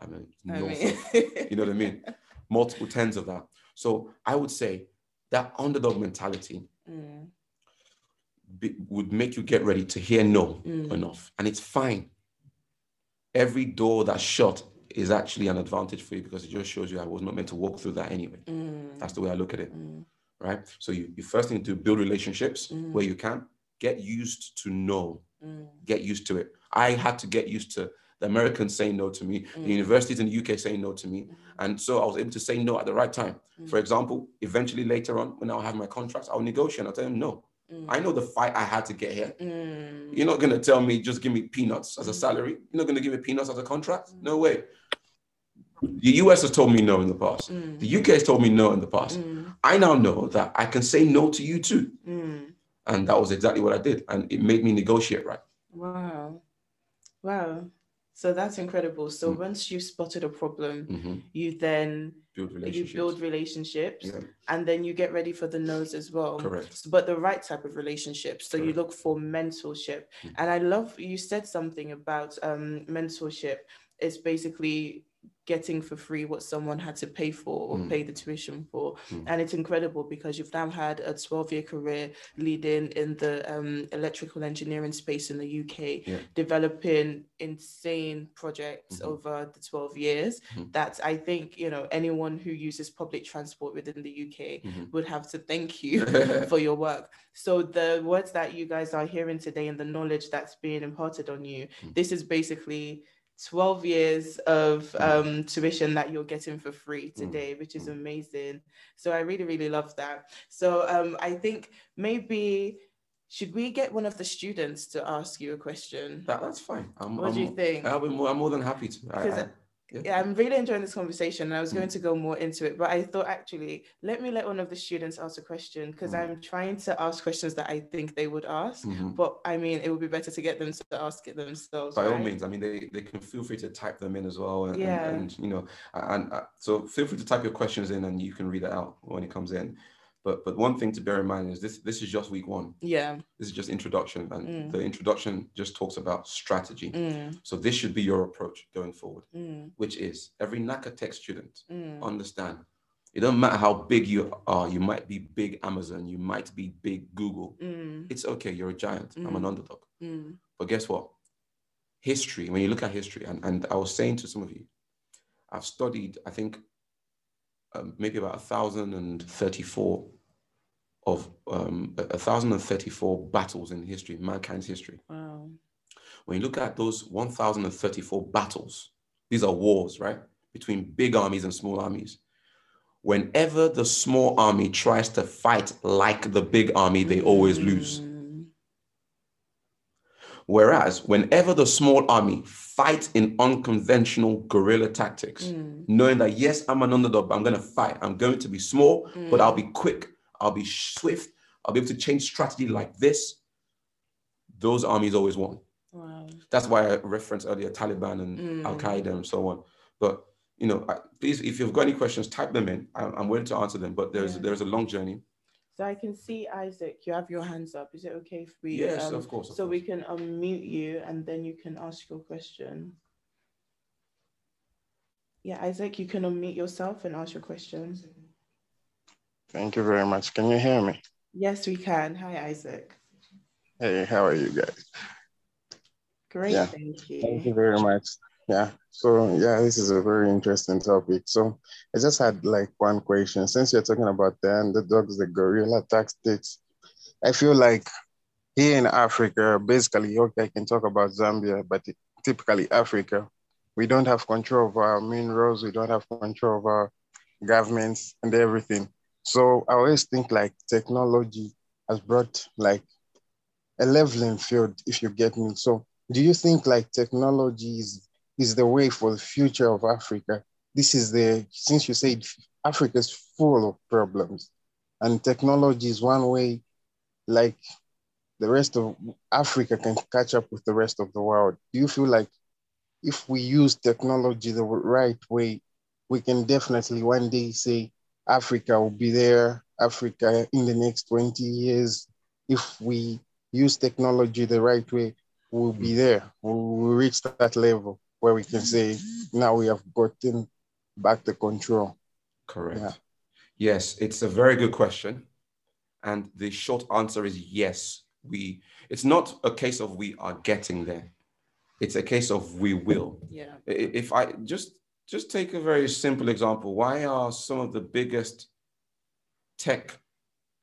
I mean, I mean. you know what I mean? Multiple tens of that. So I would say that underdog mentality mm. Be, would make you get ready to hear no mm. enough. And it's fine. Every door that's shut is actually an advantage for you because it just shows you I was not meant to walk through that anyway. Mm. That's the way I look at it. Mm. Right. So you, you first need to build relationships mm. where you can get used to know, mm. get used to it. I had to get used to the Americans saying no to me, mm. the universities in the UK saying no to me. Mm. And so I was able to say no at the right time. Mm. For example, eventually later on, when I'll have my contracts, I'll negotiate. I'll tell them no. Mm. I know the fight I had to get here. Mm. You're not going to tell me just give me peanuts as a mm. salary. You're not going to give me peanuts as a contract. No way. The US has told me no in the past. The UK has told me no in the past. I now know that I can say no to you too. And that was exactly what I did. And it made me negotiate right. Wow. Wow. So that's incredible. So mm. once you've spotted a problem, mm-hmm. you then build you build relationships yeah. and then you get ready for the no's as well. Correct. But the right type of relationships. So Correct. you look for mentorship. Mm. And I love you said something about um, mentorship. It's basically getting for free what someone had to pay for or mm. pay the tuition for. Mm. And it's incredible because you've now had a 12 year career leading in the um, electrical engineering space in the UK, yeah. developing insane projects mm-hmm. over the 12 years mm-hmm. that I think, you know, anyone who uses public transport within the UK mm-hmm. would have to thank you for your work. So the words that you guys are hearing today and the knowledge that's being imparted on you, mm. this is basically 12 years of mm. um, tuition that you're getting for free mm. today, which is mm. amazing. So I really, really love that. So um, I think maybe should we get one of the students to ask you a question? That, that's fine. I'm, what I'm, do you think? I'll be more, I'm more than happy to. I, I, yeah. yeah. I'm really enjoying this conversation. And I was going mm. to go more into it, but I thought actually, let me let one of the students ask a question because mm. I'm trying to ask questions that I think they would ask. Mm-hmm. But I mean, it would be better to get them to ask it themselves. By right? all means, I mean, they, they can feel free to type them in as well. And, yeah. and, and you know, and, and uh, so feel free to type your questions in and you can read it out when it comes in. But but one thing to bear in mind is this this is just week one. Yeah. This is just introduction. And mm. the introduction just talks about strategy. Mm. So this should be your approach going forward, mm. which is every Nakatech student mm. understand. It doesn't matter how big you are, you might be big Amazon, you might be big Google. Mm. It's okay, you're a giant. I'm an mm. underdog. But guess what? History, when you look at history, and, and I was saying to some of you, I've studied, I think, um, maybe about 1,034 of um, 1,034 battles in history, mankind's history. Wow. When you look at those 1,034 battles, these are wars, right? Between big armies and small armies. Whenever the small army tries to fight like the big army, they always lose. Mm. Whereas whenever the small army fight in unconventional guerrilla tactics, mm. knowing that yes, I'm an underdog, but I'm going to fight. I'm going to be small, mm. but I'll be quick. I'll be swift. I'll be able to change strategy like this. Those armies always won. Wow. That's why I referenced earlier Taliban and mm. Al Qaeda and so on. But you know, please, if you've got any questions, type them in. I'm, I'm willing to answer them. But there's yeah. there's a long journey. So I can see Isaac. You have your hands up. Is it okay if we? Yes, um, of course. Of so course. we can unmute you, and then you can ask your question. Yeah, Isaac, you can unmute yourself and ask your question. Thank you very much. Can you hear me? Yes, we can. Hi, Isaac. Hey, how are you guys? Great, yeah. thank you. Thank you very much. Yeah, so yeah, this is a very interesting topic. So I just had like one question. Since you're talking about the underdogs, the guerrilla tactics, I feel like here in Africa, basically, okay, I can talk about Zambia, but typically Africa, we don't have control of our minerals, we don't have control of our governments and everything. So I always think like technology has brought like a leveling field, if you get me. So do you think like technology is, is the way for the future of Africa? this is the, since you said Africa is full of problems and technology is one way, like the rest of Africa can catch up with the rest of the world. Do you feel like if we use technology the right way, we can definitely one day say Africa will be there, Africa in the next 20 years. If we use technology the right way, we'll be there. We'll reach that level where we can say, now we have gotten back the control. Correct. Yeah. Yes, it's a very good question. And the short answer is yes. We it's not a case of we are getting there. It's a case of we will. Yeah. If I just just take a very simple example, why are some of the biggest tech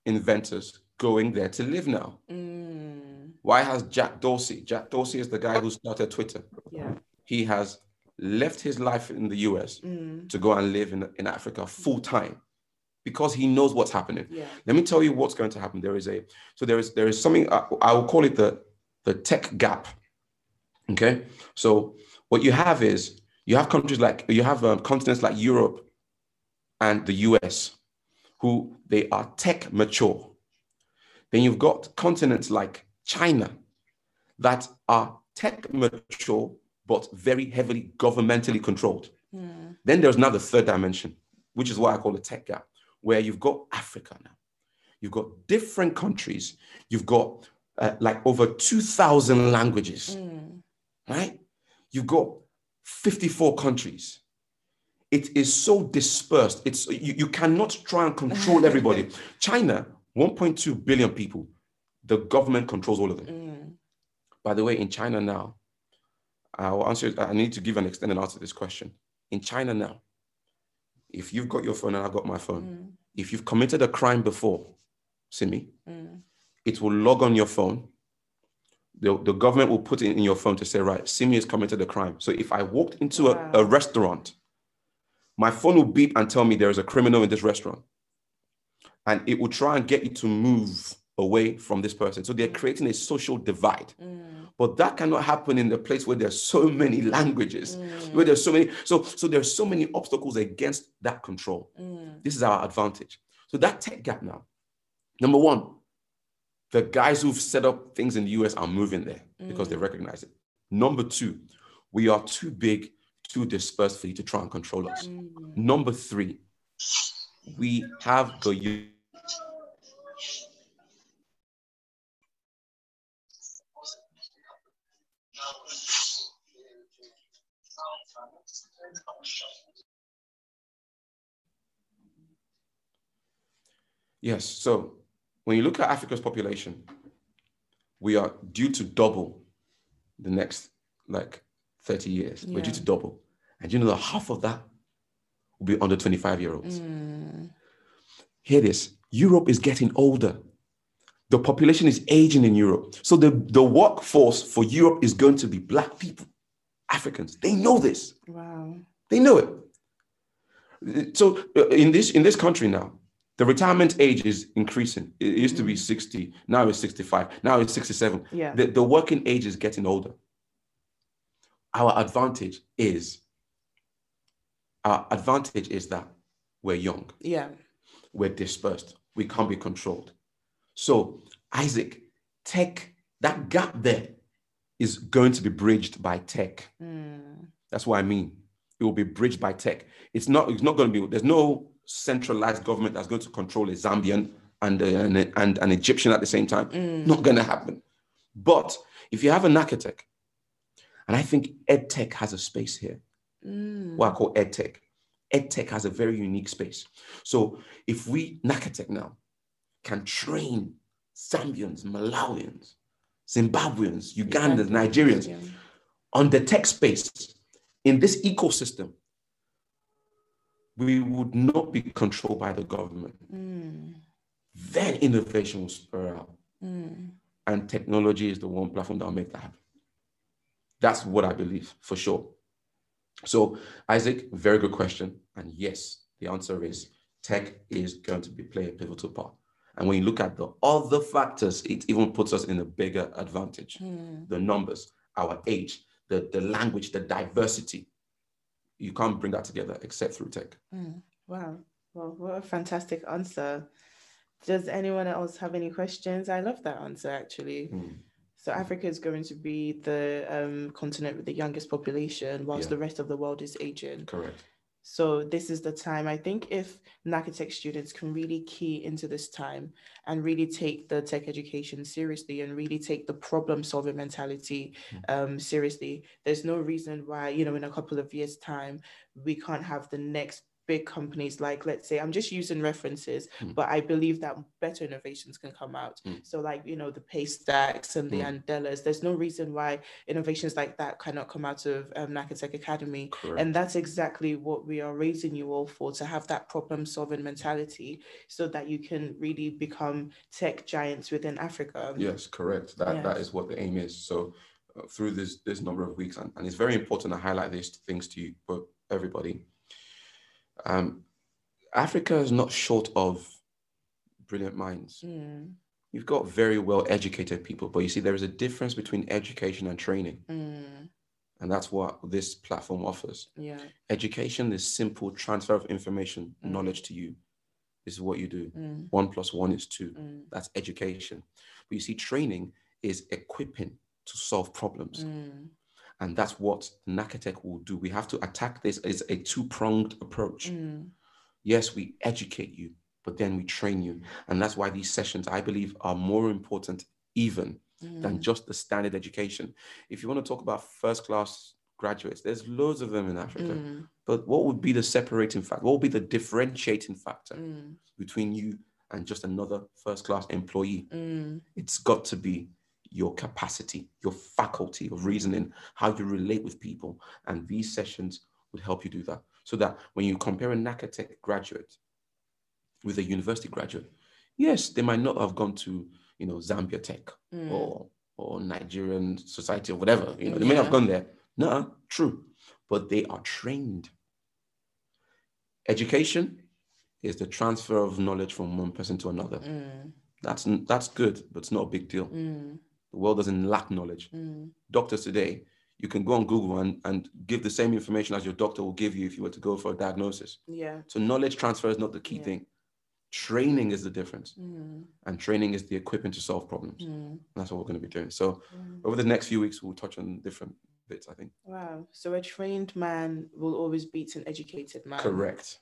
inventors going there to live now? Mm. Why has Jack Dorsey? Jack Dorsey is the guy who started Twitter. Yeah. He has left his life in the US mm. to go and live in, in Africa full time because he knows what's happening. Yeah. Let me tell you what's going to happen. There is a so there is there is something I, I will call it the the tech gap. Okay, so what you have is you have countries like you have um, continents like Europe and the US, who they are tech mature. Then you've got continents like China that are tech mature but very heavily governmentally controlled. Mm. Then there's now the third dimension, which is what I call the tech gap where you've got Africa now. You've got different countries. You've got uh, like over 2,000 languages, mm. right? You've got 54 countries. It is so dispersed. It's you, you cannot try and control everybody. China, 1.2 billion people. The government controls all of them. Mm. By the way, in China now, I will answer. I need to give an extended answer to this question. In China now, if you've got your phone and I've got my phone, mm. if you've committed a crime before, Simi, mm. it will log on your phone. The, the government will put it in your phone to say, right, Simi has committed a crime. So if I walked into wow. a, a restaurant, my phone will beep and tell me there is a criminal in this restaurant. And it will try and get you to move away from this person. So they're creating a social divide. Mm. But that cannot happen in the place where there's so many languages, mm. where there's so many. So, so there's so many obstacles against that control. Mm. This is our advantage. So that tech gap now. Number one, the guys who've set up things in the US are moving there because they mm. recognize it. Number two, we are too big, too dispersed for you to try and control us. Mm. Number three, we have the Yes. So when you look at Africa's population, we are due to double the next like 30 years. Yeah. We're due to double. And you know that half of that will be under 25 year olds. Mm. Hear this Europe is getting older. The population is aging in Europe. So the, the workforce for Europe is going to be Black people, Africans. They know this. Wow. They know it. So uh, in this in this country now, the retirement age is increasing. It used to be mm. 60, now it's 65, now it's 67. Yeah. The, the working age is getting older. Our advantage is our advantage is that we're young. Yeah. We're dispersed. We can't be controlled. So, Isaac, tech, that gap there is going to be bridged by tech. Mm. That's what I mean. It will be bridged by tech. It's not, it's not going to be, there's no centralized government that's going to control a Zambian and, and, and an Egyptian at the same time. Mm. Not going to happen. But if you have an architect, and I think EdTech has a space here, mm. what I call EdTech. EdTech has a very unique space. So if we, Nakatech now, can train Zambians, Malawians, Zimbabweans, Ugandans, Nigerians on the tech space in this ecosystem, we would not be controlled by the government. Mm. Then innovation will spur out. Mm. And technology is the one platform that will make that happen. That's what I believe for sure. So, Isaac, very good question. And yes, the answer is tech is going to be play a pivotal part. And when you look at the other factors, it even puts us in a bigger advantage. Mm. The numbers, our age, the, the language, the diversity you can't bring that together except through tech. Mm, wow. Well, what a fantastic answer. Does anyone else have any questions? I love that answer actually. Mm. So Africa is going to be the um, continent with the youngest population, whilst Yeah. the rest of the world is aging. Correct. So this is the time. I think if Nakatech students can really key into this time and really take the tech education seriously and really take the problem solving mentality um, seriously, there's no reason why, you know, in a couple of years' time, we can't have the next big companies like let's say i'm just using references Mm. but i believe that better innovations can come out Mm. so like you know the paystacks and the Mm. Andelas there's no reason why innovations like that cannot come out of um, nakatech academy Correct. and that's exactly what we are raising you all for to have that problem solving mentality so that you can really become tech giants within Africa. Yes, correct. That that Yes. is what the aim is. So uh, through this this number of weeks, and, and it's very important to highlight these things to you, but everybody. Um, Africa is not short of brilliant minds. Mm, You've got very well educated people, but you see, there is a difference between education and training, mm, and that's what this platform offers. yeah. Education is simple transfer of information, Mm. knowledge to you. This is what you do. Mm, One plus one is two. mm, That's education. But you see, training is equipping to solve problems. And that's what Nakatech will do. We have to attack this as a two pronged approach. mm, Yes, we educate you, but then we train you. And that's why these sessions, I believe, are more important even than mm, just the standard education. If you want to talk about first class graduates, there's loads of them in Africa. mm, But what would be the separating factor? What would be the differentiating factor mm, between you and just another first class employee? mm, It's got to be your capacity, your faculty of reasoning, how you relate with people. And these sessions would help you do that. So that when you compare a Nakatech graduate with a university graduate, yes, they might not have gone to, you know, Zambia Tech mm, or or Nigerian society or whatever. You know, they may have gone there. No, true. But they are trained. Education is the transfer of knowledge from one person to another. mm, That's that's good, but it's not a big deal. mm, The world doesn't lack knowledge. mm, Doctors today, you can go on Google and, and give the same information as your doctor will give you if you were to go for a diagnosis. yeah. So knowledge transfer is not the key Yeah. thing. Training is the difference. Mm, And training is the equipment to solve problems. mm, And that's what we're going to be doing. So mm. over the next few weeks, we'll touch on different bits, I think. Wow. So a trained man will always beat an educated man. Correct.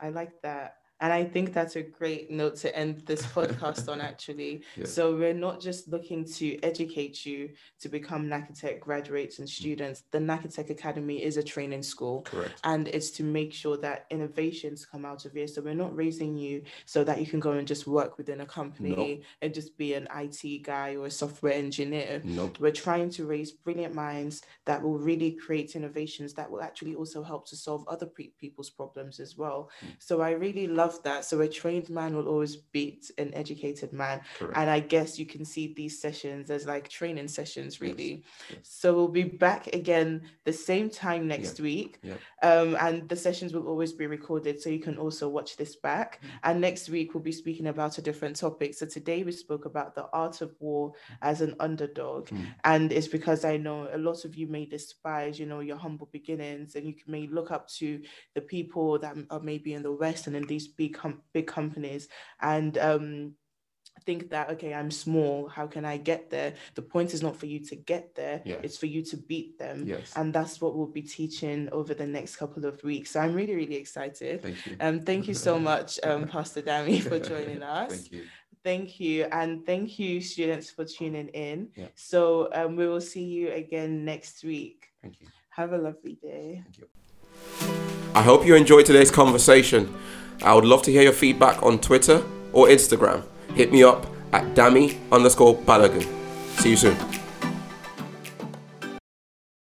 I like that. And I think that's a great note to end this podcast on, actually. So, we're not just looking to educate you to become Nakatech graduates and students. The Nakatech Academy is a training school, Correct. and it's to make sure that innovations come out of here. So, we're not raising you so that you can go and just work within a company and just be an IT guy or a software engineer. Nope. We're trying to raise brilliant minds that will really create innovations that will actually also help to solve other pe- people's problems as well. Mm. So I really love that. So a trained man will always beat an educated man. Correct. And I guess you can see these sessions as like training sessions, really. yes. So we'll be back again the same time next week. yeah. Um, and the sessions will always be recorded. So you can also watch this back. Mm. And next week we'll be speaking about a different topic. So today we spoke about the art of war as an underdog. Mm. And it's because I know a lot of you may despise, you know, your humble beginnings and you can- may look up to the people that are maybe in the West and in these big, com- big companies. And, um, think that okay i'm small how can i get there the point is not for you to get there Yes. it's for you to beat them Yes. and that's what we'll be teaching over the next couple of weeks so i'm really really excited Thank you. um thank you so much um pastor dami for joining us Thank you. Thank you. And thank you, students, for tuning in. Yeah. So um, we will see you again next week. Thank you. Have a lovely day. Thank you. I hope you enjoyed today's conversation. I would love to hear your feedback on Twitter or Instagram. Hit me up at Dami underscore Balogun. See you soon.